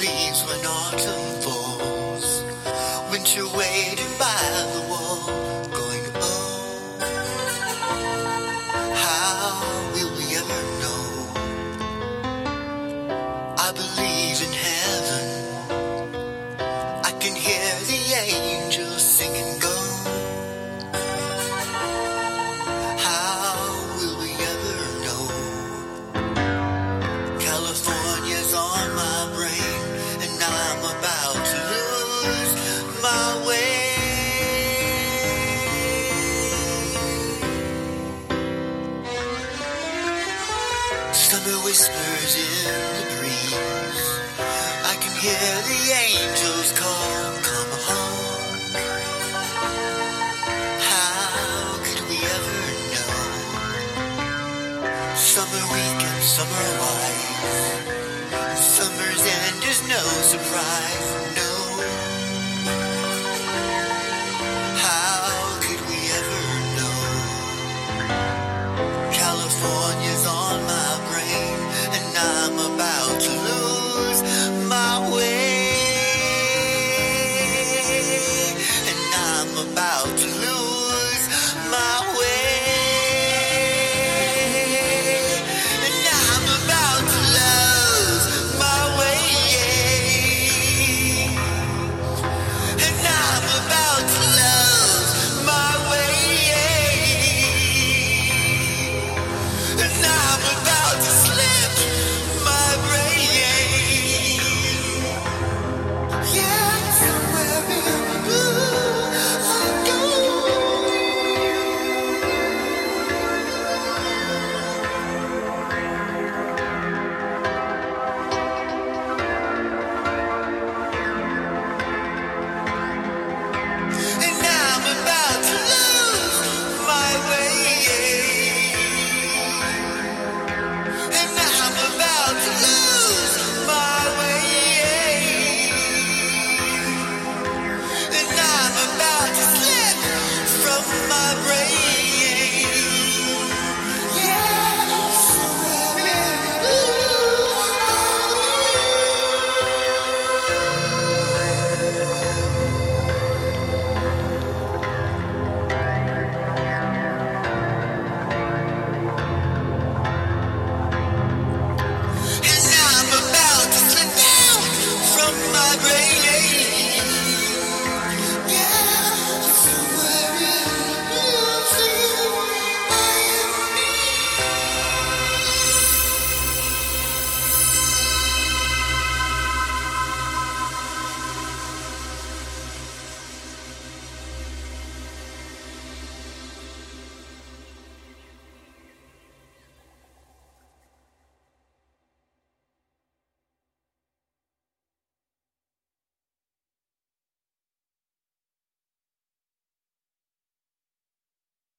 leaves when autumn falls, winter waiting by the wall. whispers in the breeze. I can hear the about